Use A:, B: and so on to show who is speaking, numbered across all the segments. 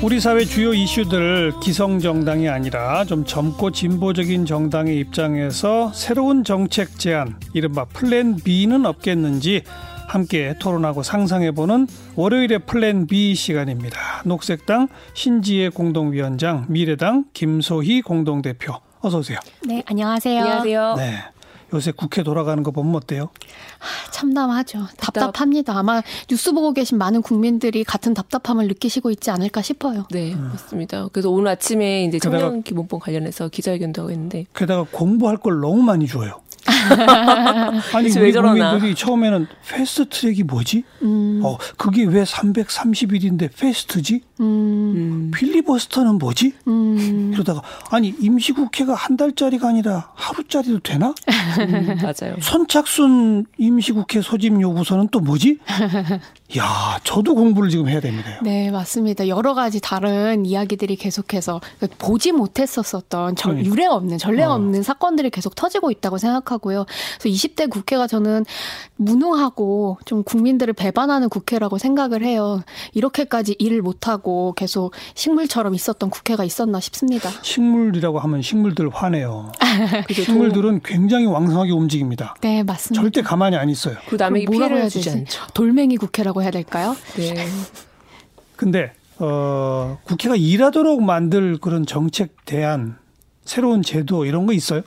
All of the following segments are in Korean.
A: 우리 사회 주요 이슈들 기성 정당이 아니라 좀 젊고 진보적인 정당의 입장에서 새로운 정책 제안, 이른바 플랜 B는 없겠는지 함께 토론하고 상상해보는 월요일의 플랜 B 시간입니다. 녹색당 신지혜 공동위원장, 미래당 김소희 공동대표. 어서 오세요.
B: 네, 안녕하세요.
C: 안녕하세요.
A: 네. 요새 국회 돌아가는 거 보면 어때요?
B: 참담하죠. 답답합니다. 아마 뉴스 보고 계신 많은 국민들이 같은 답답함을 느끼시고 있지 않을까 싶어요.
C: 네, 맞습니다. 그래서 오늘 아침에 이제 청년 기본법 관련해서 기자회견도 하고 했는데
A: 게다가 공부할 걸 너무 많이 줘요. 아니
C: 대체
A: 우리
C: 왜 저러나.
A: 국민들이 처음에는 패스트 트랙이 뭐지?
B: 음,
A: 어 그게 왜 330일인데 fast지?
B: 음,
C: 음,
A: 필리버스터는 뭐지?
B: 음.
A: 이러다가 아니 임시국회가 한 달짜리가 아니라 하루짜리도 되나?
C: 음, 맞아요.
A: 선착순 임시국회 소집 요구서는 또 뭐지? 야 저도 공부를 지금 해야 됩니다.
B: 네, 맞습니다. 여러 가지 다른 이야기들이 계속해서 보지 못했었었던 절,
A: 그러니까.
B: 유례 없는, 전례
A: 어.
B: 없는 사건들이 계속 터지고 있다고 생각하고요. 그래서 20대 국회가 저는 무능하고 좀 국민들을 배반하는 국회라고 생각을 해요. 이렇게까지 일을 못하고 계속 식물처럼 있었던 국회가 있었나 싶습니다.
A: 식물이라고 하면 식물들 화내요.
C: 그죠.
A: 식물들은 굉장히 왕성하게 움직입니다.
B: 네, 맞습니다.
A: 절대 가만히 안 있어요.
C: 그 남에게 피해를 주지
B: 되지?
C: 않죠.
B: 돌멩이 국회라고 해야 될까요?
C: 네.
A: 근데 어 국회가 일하도록 만들 그런 정책 대안 새로운 제도 이런 거 있어요?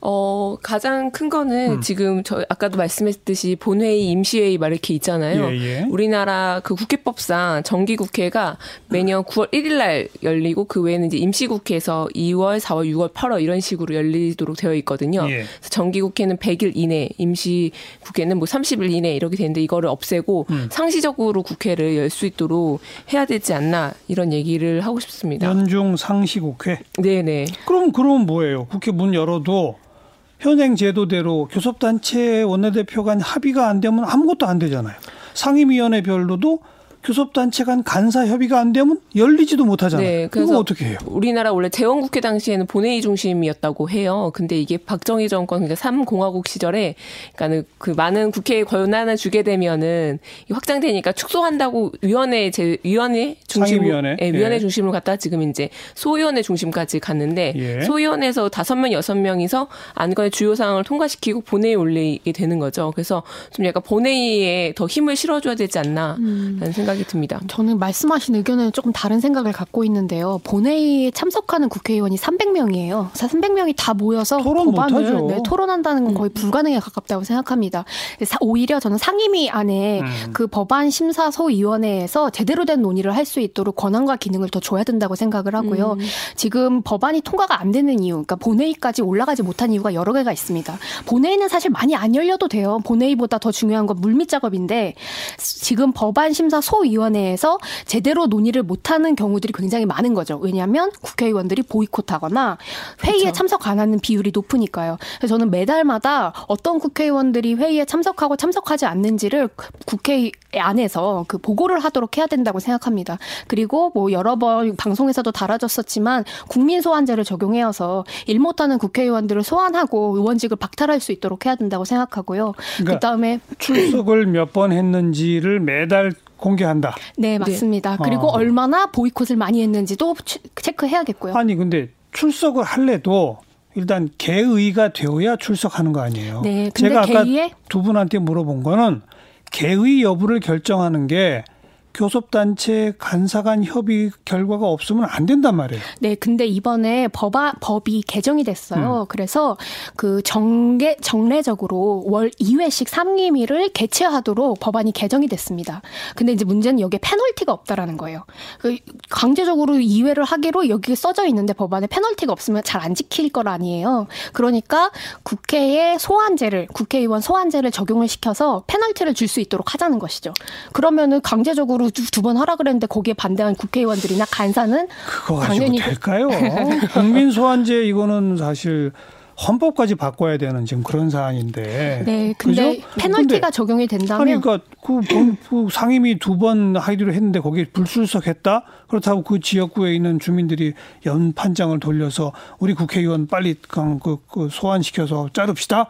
C: 어, 가장 큰 거는
A: 음.
C: 지금 저 아까도 말씀했듯이 본회의, 임시회의 막 이렇게 있잖아요.
A: 예, 예.
C: 우리나라 그 국회법상 정기국회가 매년 9월 1일 날 열리고 그 외에는 이제 임시국회에서 2월, 4월, 6월, 8월 이런 식으로 열리도록 되어 있거든요.
A: 예.
C: 그래서 정기국회는 100일 이내, 임시국회는 뭐 30일 이내 이렇게 되는데 이거를 없애고
A: 음.
C: 상시적으로 국회를 열 수 있도록 해야 되지 않나 이런 얘기를 하고 싶습니다.
A: 연중 상시국회.
C: 네네.
A: 그럼 그럼 뭐예요? 국회 문 열어도 현행 제도대로 교섭단체 원내대표 간 합의가 안 되면 아무것도 안 되잖아요. 상임위원회 별로도 교섭단체 간 간사 협의가 안 되면 열리지도 못하잖아요.
C: 네,
A: 그거
C: 그래서
A: 어떻게 해요?
C: 우리나라 원래 재원국회 당시에는 본회의 중심이었다고 해요. 근데 이게 박정희 정권 그러니까 3공화국 시절에 그러니까는 그 많은 국회의 권한을 주게 되면은 이 확장되니까 축소한다고 위원회 제 위원회 중심으로
A: 상임위원회?
C: 예, 위원회
A: 예.
C: 중심으로 갔다 지금 이제 소위원회 중심까지 갔는데
A: 예.
C: 소위원회에서 다섯 명 여섯 명이서 안건의 주요 사항을 통과시키고 본회의에 올리게 되는 거죠. 그래서 좀 약간 본회의에 더 힘을 실어줘야 되지 않나라는 생각이 듭니다.
B: 저는 말씀하신 의견은 조금 다른 생각을 갖고 있는데요. 본회의에 참석하는 국회의원이 300명이에요. 300명이 다 모여서
A: 토론
B: 법안을. 네, 토론한다는 건 거의 불가능에 가깝다고 생각합니다. 사- 오히려 저는 상임위 안에
A: 음.
B: 그 법안 심사소위원회에서 제대로 된 논의를 할 수 있도록 권한과 기능을 더 줘야 된다고 생각을 하고요.
C: 음.
B: 지금 법안이 통과가 안 되는 이유, 그러니까 본회의까지 올라가지 못한 이유가 여러 개가 있습니다. 본회의는 사실 많이 안 열려도 돼요. 본회의보다 더 중요한 건 물밑 작업인데 지금 법안 심사 소위 원회에서 제대로 논의를 못하는 경우들이 굉장히 많은 거죠. 왜냐하면 국회의원들이 보이콧하거나 회의에
C: 그렇죠.
B: 참석 안 하는 비율이 높으니까요. 그래서 저는 매달마다 어떤 국회의원들이 회의에 참석하고 참석하지 않는지를 국회 안에서 그 보고를 하도록 해야 된다고 생각합니다. 그리고 뭐 여러 번 방송에서도 달아졌었지만 국민 소환제를 적용해서 일 못하는 국회의원들을 소환하고 의원직을 박탈할 수 있도록 해야 된다고 생각하고요.
A: 그러니까
B: 그다음에
A: 출석을 몇 번 했는지를 매달 공개한다.
B: 네 맞습니다. 그리고
A: 어.
B: 얼마나 보이콧을 많이 했는지도 치- 체크해야겠고요.
A: 아니 근데 출석을 할래도 일단 개의가 되어야 출석하는 거 아니에요.
B: 네, 근데
A: 제가 아까
B: 개의에
A: 두 분한테 물어본 거는 개의 여부를 결정하는 게 교섭단체 간사 간 협의 결과가 없으면 안 된단 말이에요.
B: 네, 근데 이번에 법아, 법이 개정이 됐어요. 그래서 그 정계, 정례적으로 월 2회씩 상임위를 개최하도록 법안이 개정이 됐습니다. 근데 이제 문제는 여기에 페널티가 없다라는 거예요. 그 강제적으로 2회를 하기로 여기에 써져 있는데 법안에 페널티가 없으면 잘 안 지킬 걸 아니에요. 그러니까 국회에 소환제를, 국회의원 소환제를 적용을 시켜서 페널티를 줄 수 있도록 하자는 것이죠. 그러면은 강제적으로 두 번 하라 그랬는데 거기에 반대한 국회의원들이나 간사는
A: 그거
B: 당연히
A: 될까요? 국민 소환제 이거는 사실 헌법까지 바꿔야 되는 지금 그런 사안인데.
B: 네, 근데
A: 그죠?
B: 페널티가
A: 근데
B: 적용이
A: 아니
B: 된다면
A: 그러니까 그, 본, 그 상임위 두 번 하기로 했는데 거기에 불출석했다. 그렇다고 그 지역구에 있는 주민들이 연판장을 돌려서 우리 국회의원 빨리 그냥 그, 그 소환시켜서 자릅시다.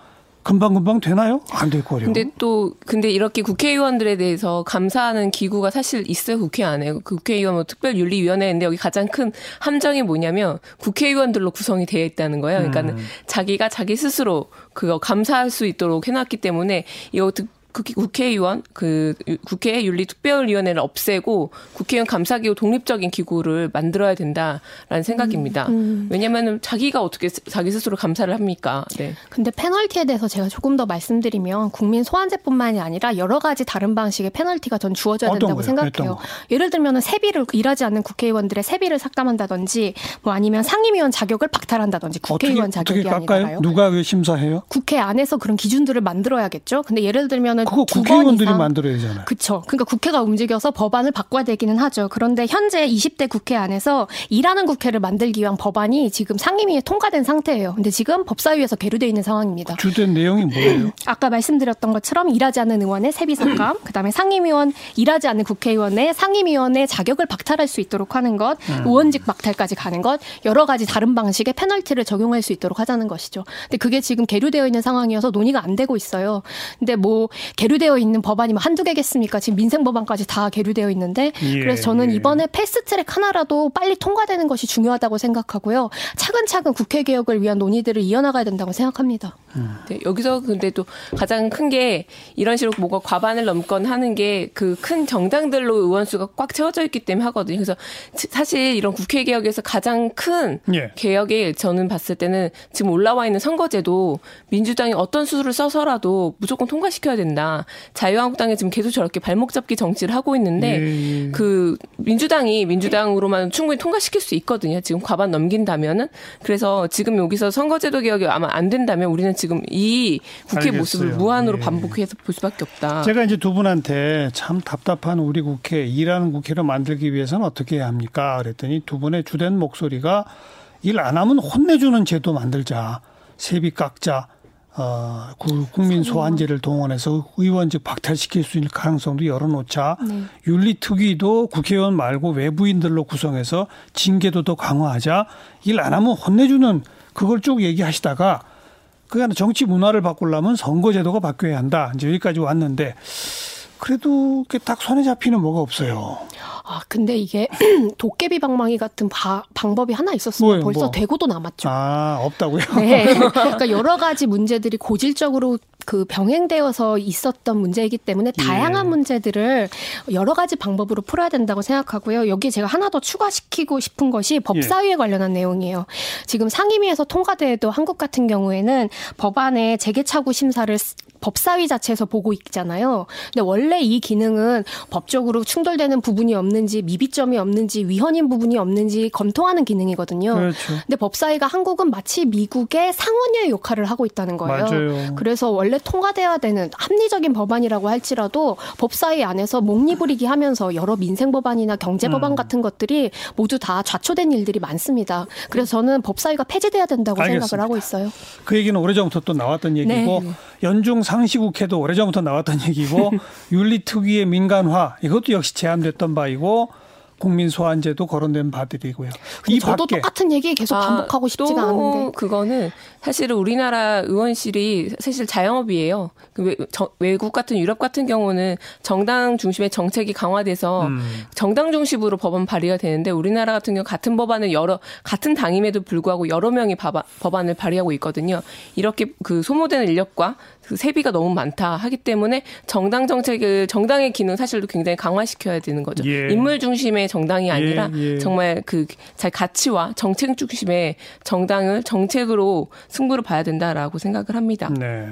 A: 금방금방 되나요? 안 될 거요.
C: 근데 또 근데 이렇게 국회의원들에 대해서 감사하는 기구가 사실 있어요 국회 안에 그 국회의원 뭐 특별윤리위원회인데 여기 가장 큰 함정이 뭐냐면 국회의원들로 구성이 되어 있다는 거예요. 그러니까 는 음. 자기가 자기 스스로 그거 감사할 수 있도록 해놨기 때문에 이거 국회의원 그 국회 윤리 특별위원회를 없애고 국회의원 감사기구 독립적인 기구를 만들어야 된다라는 생각입니다. 음, 음. 왜냐하면 자기가 어떻게 자기 스스로 감사를 합니까?
B: 네. 근데 페널티에 대해서 제가 조금 더 말씀드리면 국민 소환제뿐만이 아니라 여러 가지 다른 방식의 페널티가 전 주어져야 된다고 거예요? 생각해요. 예를 들면 세비를 일하지 않는 국회의원들의 세비를 삭감한다든지 뭐 아니면 상임위원 자격을 박탈한다든지 국회의원
A: 어떻게,
B: 자격이
A: 어떻게 아니라요. 누가 그 심사해요?
B: 국회 안에서 그런 기준들을 만들어야겠죠. 근데 예를 들면 은
A: 그거 국회의원들이 만들어야 되잖아요.
B: 그렇죠. 그러니까 국회가 움직여서 법안을 바꿔야 되기는 하죠. 그런데 현재 20대 국회 안에서 일하는 국회를 만들기 위한 법안이 지금 상임위에 통과된 상태예요. 근데 지금 법사위에서 계류돼 있는 상황입니다.
A: 주된 내용이 뭐예요?
B: 아까 말씀드렸던 것처럼 일하지 않는 의원의 세비 삭감, 그다음에 상임위원 일하지 않는 국회의원의 상임위원의 자격을 박탈할 수 있도록 하는 것, 음. 의원직 박탈까지 가는 것, 여러 가지 다른 방식의 페널티를 적용할 수 있도록 하자는 것이죠. 근데 그게 지금 계류되어 있는 상황이어서 논의가 안 되고 있어요. 근데 뭐 계류되어 있는 법안이 뭐 한두 개겠습니까? 지금 민생 법안까지 다 계류되어 있는데 예, 그래서 저는 예. 이번에 패스트트랙 하나라도 빨리 통과되는 것이 중요하다고 생각하고요. 차근차근 국회 개혁을 위한 논의들을 이어나가야 된다고 생각합니다.
C: 음. 네, 여기서 근데 또 가장 큰 게 이런 식으로 뭐가 과반을 넘건 하는 게 그 큰 정당들로 의원 수가 꽉 채워져 있기 때문에 하거든요. 그래서 사실 이런 국회 개혁에서 가장 큰 예. 개혁이 저는 봤을 때는 지금 올라와 있는 선거제도 민주당이 어떤 수를 써서라도 무조건 통과시켜야 된다. 자유한국당이 지금 계속 저렇게 발목 잡기 정치를 하고 있는데 예, 예. 그 민주당이 민주당으로만 충분히 통과시킬 수 있거든요. 지금 과반 넘긴다면은 그래서 지금 여기서 선거제도 개혁이 아마 안 된다면 우리는 지금 이 국회 알겠어요. 모습을 무한으로 예. 반복해서 볼 수밖에 없다.
A: 제가 이제 두 분한테 참 답답한 우리 국회 일하는 국회를 만들기 위해서는 어떻게 해야 합니까? 그랬더니 두 분의 주된 목소리가 일 안 하면 혼내주는 제도 만들자. 세비 깎자. 어, 그 국민 소환제를 동원해서 의원직 박탈시킬 수 있는 가능성도 열어놓자. 네. 윤리특위도 국회의원 말고 외부인들로 구성해서 징계도 더 강화하자. 일 안 하면 혼내주는 그걸 쭉 얘기하시다가 그게 정치 문화를 바꾸려면 선거제도가 바뀌어야 한다. 이제 여기까지 왔는데 그래도 딱 손에 잡히는 뭐가 없어요.
B: 아, 근데 이게 도깨비 방망이 같은 바, 방법이 하나 있었으면 벌써 뭐. 되고도 남았죠.
A: 아, 없다고요?
B: 네. 그러니까 여러 가지 문제들이 고질적으로 그 병행되어서 있었던 문제이기 때문에 예. 다양한 예. 문제들을 여러 가지 방법으로 풀어야 된다고 생각하고요. 여기 제가 하나 더 추가시키고 싶은 것이 법사위에 예. 관련한 내용이에요. 지금 상임위에서 통과돼도 한국 같은 경우에는 법안의 재개차구 심사를 법사위 자체에서 보고 있잖아요. 근데 원래 이 기능은 법적으로 충돌되는 부분이 없는지 미비점이 없는지 위헌인 부분이 없는지 검토하는 기능이거든요. 그렇죠. 근데 법사위가 한국은 마치 미국의 상원의 역할을 하고 있다는 거예요. 맞아요. 그래서 원래 통과돼야 되는 합리적인 법안이라고 할지라도 법사위 안에서 목리부리기 하면서 여러 민생 법안이나 경제 법안 음. 같은 것들이 모두 다 좌초된 일들이 많습니다. 그래서 저는 법사위가 폐지돼야 된다고 알겠습니다. 생각을 하고 있어요.
A: 그 얘기는 오래전부터 또 나왔던 얘기고 네. 연중 상시국회도 오래전부터 나왔던 얘기고 윤리특위의 민간화 이것도 역시 제안됐던 바이고 국민 소환제도 거론된 바들이고요.
B: 이 저도 밖에. 똑같은 얘기 계속 아, 반복하고 아, 싶지가 않은데
C: 그거는 사실은 우리나라 의원실이 사실 자영업이에요. 그 외, 저, 외국 같은 유럽 같은 경우는 정당 중심의 정책이 강화돼서 음. 정당 중심으로 법안 발의가 되는데 우리나라 같은 경우 같은 법안을 여러 같은 당임에도 불구하고 여러 명이 법안을 발의하고 있거든요. 이렇게 그 소모되는 인력과 그 세비가 너무 많다 하기 때문에 정당 정책을 정당의 기능 사실도 굉장히 강화시켜야 되는 거죠. 예. 인물 중심의 정당이 아니라 예, 예. 정말 그 잘 가치와 정책 중심의 정당을 정책으로 승부를 봐야 된다라고 생각을 합니다.
A: 네.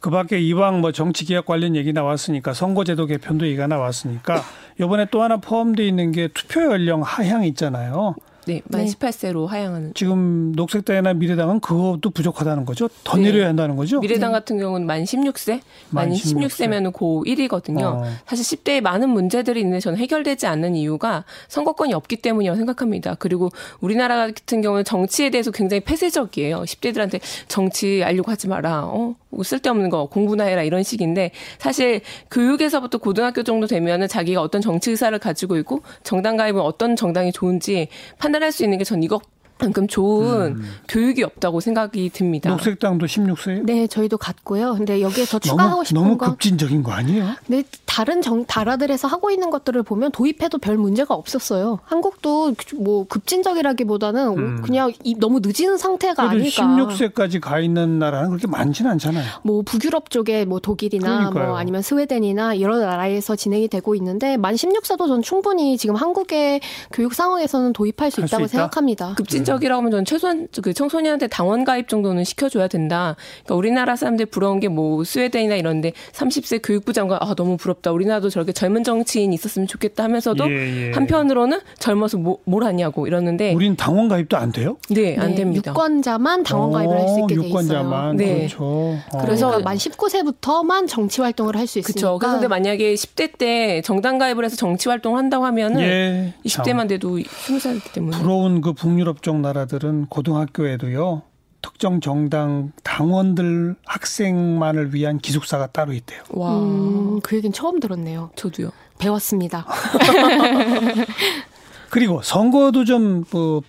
A: 그 밖에 이왕 뭐 정치 개혁 관련 얘기 나왔으니까 선거제도 개편도 얘기가 나왔으니까 이번에 또 하나 포함되어 있는 게 투표 연령 하향 있잖아요.
C: 네, 만 네. 18세로 하향하는.
A: 지금 녹색당이나 미래당은 그것도 부족하다는 거죠? 더 네. 내려야 한다는 거죠?
C: 미래당 네. 같은 경우는 만 16세, 만 16세면 고1이거든요. 어. 사실 10대에 많은 문제들이 있는데 저는 해결되지 않는 이유가 선거권이 없기 때문이라고 생각합니다. 그리고 우리나라 같은 경우는 정치에 대해서 굉장히 폐쇄적이에요. 10대들한테 정치 알려고 하지 마라. 어? 뭐 쓸데없는 거 공부나 해라 이런 식인데 사실 교육에서부터 고등학교 정도 되면은 자기가 어떤 정치 의사를 가지고 있고 정당 가입은 어떤 정당이 좋은지 판단 할 수 있는 게 전 이거 만큼 좋은 음. 교육이 없다고 생각이 듭니다.
A: 녹색당도 16세요?
B: 네, 저희도 같고요. 근데 여기에 더 추가하고
A: 너무,
B: 싶은
A: 너무
B: 건
A: 급진적인 거 아니에요?
B: 네, 다른 정, 나라들에서 하고 있는 것들을 보면 도입해도 별 문제가 없었어요. 한국도 뭐 급진적이라기보다는 음. 그냥 이, 너무 늦은 상태가 아닐까.
A: 16세까지 가 있는 나라는 그렇게 많지는 않잖아요.
B: 뭐 북유럽 쪽에 뭐 독일이나 뭐 그러니까요. 뭐 아니면 스웨덴이나 여러 나라에서 진행이 되고 있는데 만 16세도 전 충분히 지금 한국의 교육 상황에서는 도입할 수 있다고 수 생각합니다.
C: 급진적 적이라고 하면 저는 최소한 그 청소년한테 당원 가입 정도는 시켜줘야 된다. 그러니까 우리나라 사람들 부러운 게 뭐 스웨덴이나 이런데 30세 교육부 장관 아 너무 부럽다. 우리나라도 저렇게 젊은 정치인 있었으면 좋겠다 하면서도 예, 예. 한편으로는 젊어서 뭐, 뭘 하냐고 이러는데
A: 우린 당원 가입도 안 돼요?
C: 네, 안 네, 됩니다.
B: 유권자만 당원 가입을 할 수 있게 돼
A: 있어요.
B: 네.
A: 그렇죠.
B: 어. 그래서 그러니까 만 19세부터만 정치 활동을 할 수 있으니까.
C: 그렇죠. 그런데 만약에 10대 때 정당 가입을 해서 정치 활동을 한다고 하면은 예, 20대만 돼도 20살이기 때문에
A: 부러운 그 북유럽 쪽 나라들은 고등학교에도요. 특정 정당 당원들 학생만을 위한 기숙사가 따로 있대요.
B: 와, 음, 그 얘기는 처음 들었네요.
C: 저도요.
B: 배웠습니다.
A: 그리고 선거도 좀 뭐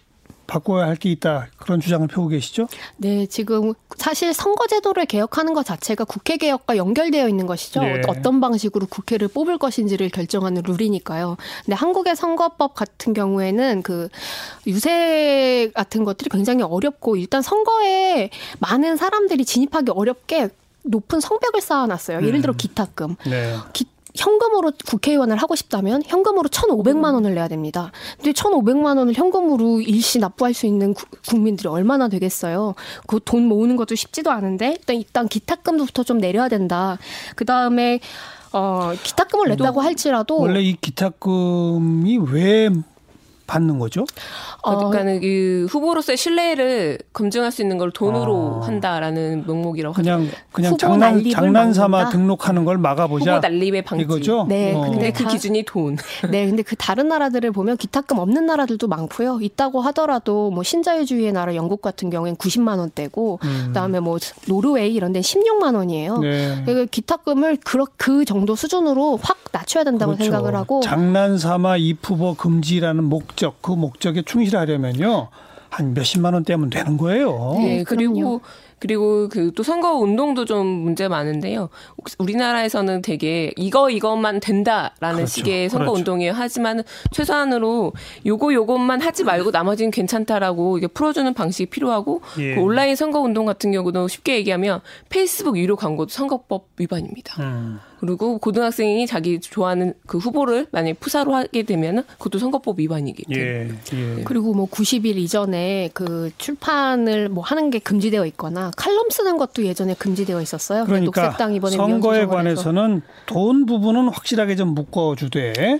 A: 바꿔야 할 게 있다 그런 주장을 펴고 계시죠?
B: 네, 지금 사실 선거제도를 개혁하는 것 자체가 국회 개혁과 연결되어 있는 것이죠. 네. 어떤 방식으로 국회를 뽑을 것인지를 결정하는 룰이니까요. 근데 한국의 선거법 같은 경우에는 그 유세 같은 것들이 굉장히 어렵고 일단 선거에 많은 사람들이 진입하기 어렵게 높은 성벽을 쌓아놨어요. 예를 들어 음. 기타금. 네. 기, 현금으로 국회의원을 하고 싶다면 현금으로 1,500만 원을 내야 됩니다. 근데 1,500만 원을 현금으로 일시 납부할 수 있는 구, 국민들이 얼마나 되겠어요. 그 돈 모으는 것도 쉽지도 않은데 일단 일단 기타금부터 좀 내려야 된다. 그다음에 어, 기타금을 냈다고 할지라도
A: 원래 이 기타금이 왜 받는 거죠?
C: 어, 그러니까는 그 후보로서의 신뢰를 검증할 수 있는 걸 돈으로 아. 한다라는 명목이라고
A: 그냥 하죠. 그냥 장난 장난 삼아 등록하는 걸 막아보자.
C: 후보 난립의 방지.
A: 이거죠?
C: 네. 어. 근데 그 기준이 돈.
B: 네. 근데 그 다른 나라들을 보면 기타금 없는 나라들도 많고요. 있다고 하더라도 뭐 신자유주의의 나라 영국 같은 경우엔 90만 원대고 음. 그다음에 뭐 노르웨이 이런 데는 16만 원이에요. 네. 그 기타금을 그, 그 정도 수준으로 확 낮춰야 된다고 그렇죠. 생각을 하고
A: 장난 삼아 입후보 금지라는 목적 목적 그 목적에 충실하려면요 한 몇십만 원 떼면 되는 거예요.
C: 네, 그리고 그리고 그 또 선거 운동도 좀 문제 많은데요. 우리나라에서는 되게 이거 이것만 된다라는 그렇죠. 식의 선거 그렇죠. 운동이에요. 하지만 최소한으로 요거 요것만 하지 말고 나머지는 괜찮다라고 이게 풀어주는 방식이 필요하고 예. 그 온라인 선거 운동 같은 경우도 쉽게 얘기하면 페이스북 유료 광고도 선거법 위반입니다. 음. 그리고 고등학생이 자기 좋아하는 그 후보를 만약에 푸사로 하게 되면 그것도 선거법 위반이기 때문에. 예, 예.
B: 그리고 뭐 90일 이전에 그 출판을 뭐 하는 게 금지되어 있거나 칼럼 쓰는 것도 예전에 금지되어 있었어요.
A: 그러니까 녹색당 이번에 선거에 관해서는 돈 부분은 확실하게 좀 묶어 주되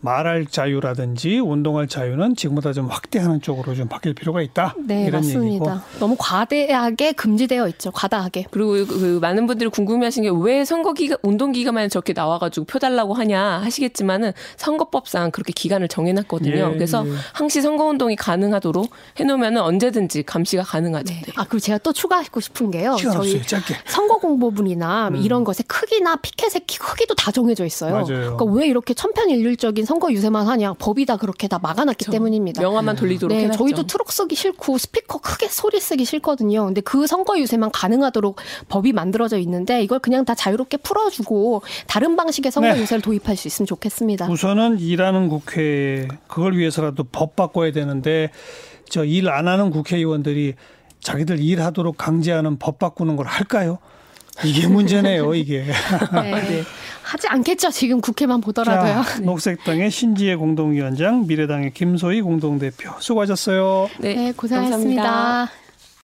A: 말할 자유라든지 운동할 자유는 지금보다 좀 확대하는 쪽으로 좀 바뀔 필요가 있다.
B: 네, 이런 맞습니다. 얘기고. 너무 과대하게 금지되어 있죠. 과다하게.
C: 그리고 그, 그 많은 분들이 궁금해하신 게 왜 선거 기간 운동 기간만 저렇게 나와가지고 표 달라고 하냐 하시겠지만은 선거법상 그렇게 기간을 정해놨거든요. 예, 그래서 예. 항시 선거 운동이 가능하도록 해놓으면은 언제든지 감시가 가능하죠. 네.
B: 아 그리고 제가 또 추가하고 싶은 게요.
A: 저희 없어요, 짧게.
B: 선거 공보분이나 음. 이런 것의 크기나 피켓의 크기도 다 정해져 있어요. 맞아요. 그러니까 왜 이렇게 천편일률적인 선거 유세만 하냐 법이 다 그렇게 다 막아놨기 그렇죠. 때문입니다.
C: 명함만 돌리도록 네, 해놨죠.
B: 저희도 트럭 쓰기 싫고 스피커 크게 소리 쓰기 싫거든요. 근데 그 선거 유세만 가능하도록 법이 만들어져 있는데 이걸 그냥 다 자유롭게 풀어주고 다른 방식의 선거 네. 유세를 도입할 수 있으면 좋겠습니다.
A: 우선은 일하는 국회 그걸 위해서라도 법 바꿔야 되는데 저 일 안 하는 국회의원들이 자기들 일하도록 강제하는 법 바꾸는 걸 할까요? 이게 문제네요, 이게. 네.
B: 네. 하지 않겠죠. 지금 국회만 보더라도요.
A: 자, 녹색당의 신지혜 공동위원장, 미래당의 김소희 공동대표 수고하셨어요.
B: 네, 네 고생하셨습니다 감사합니다.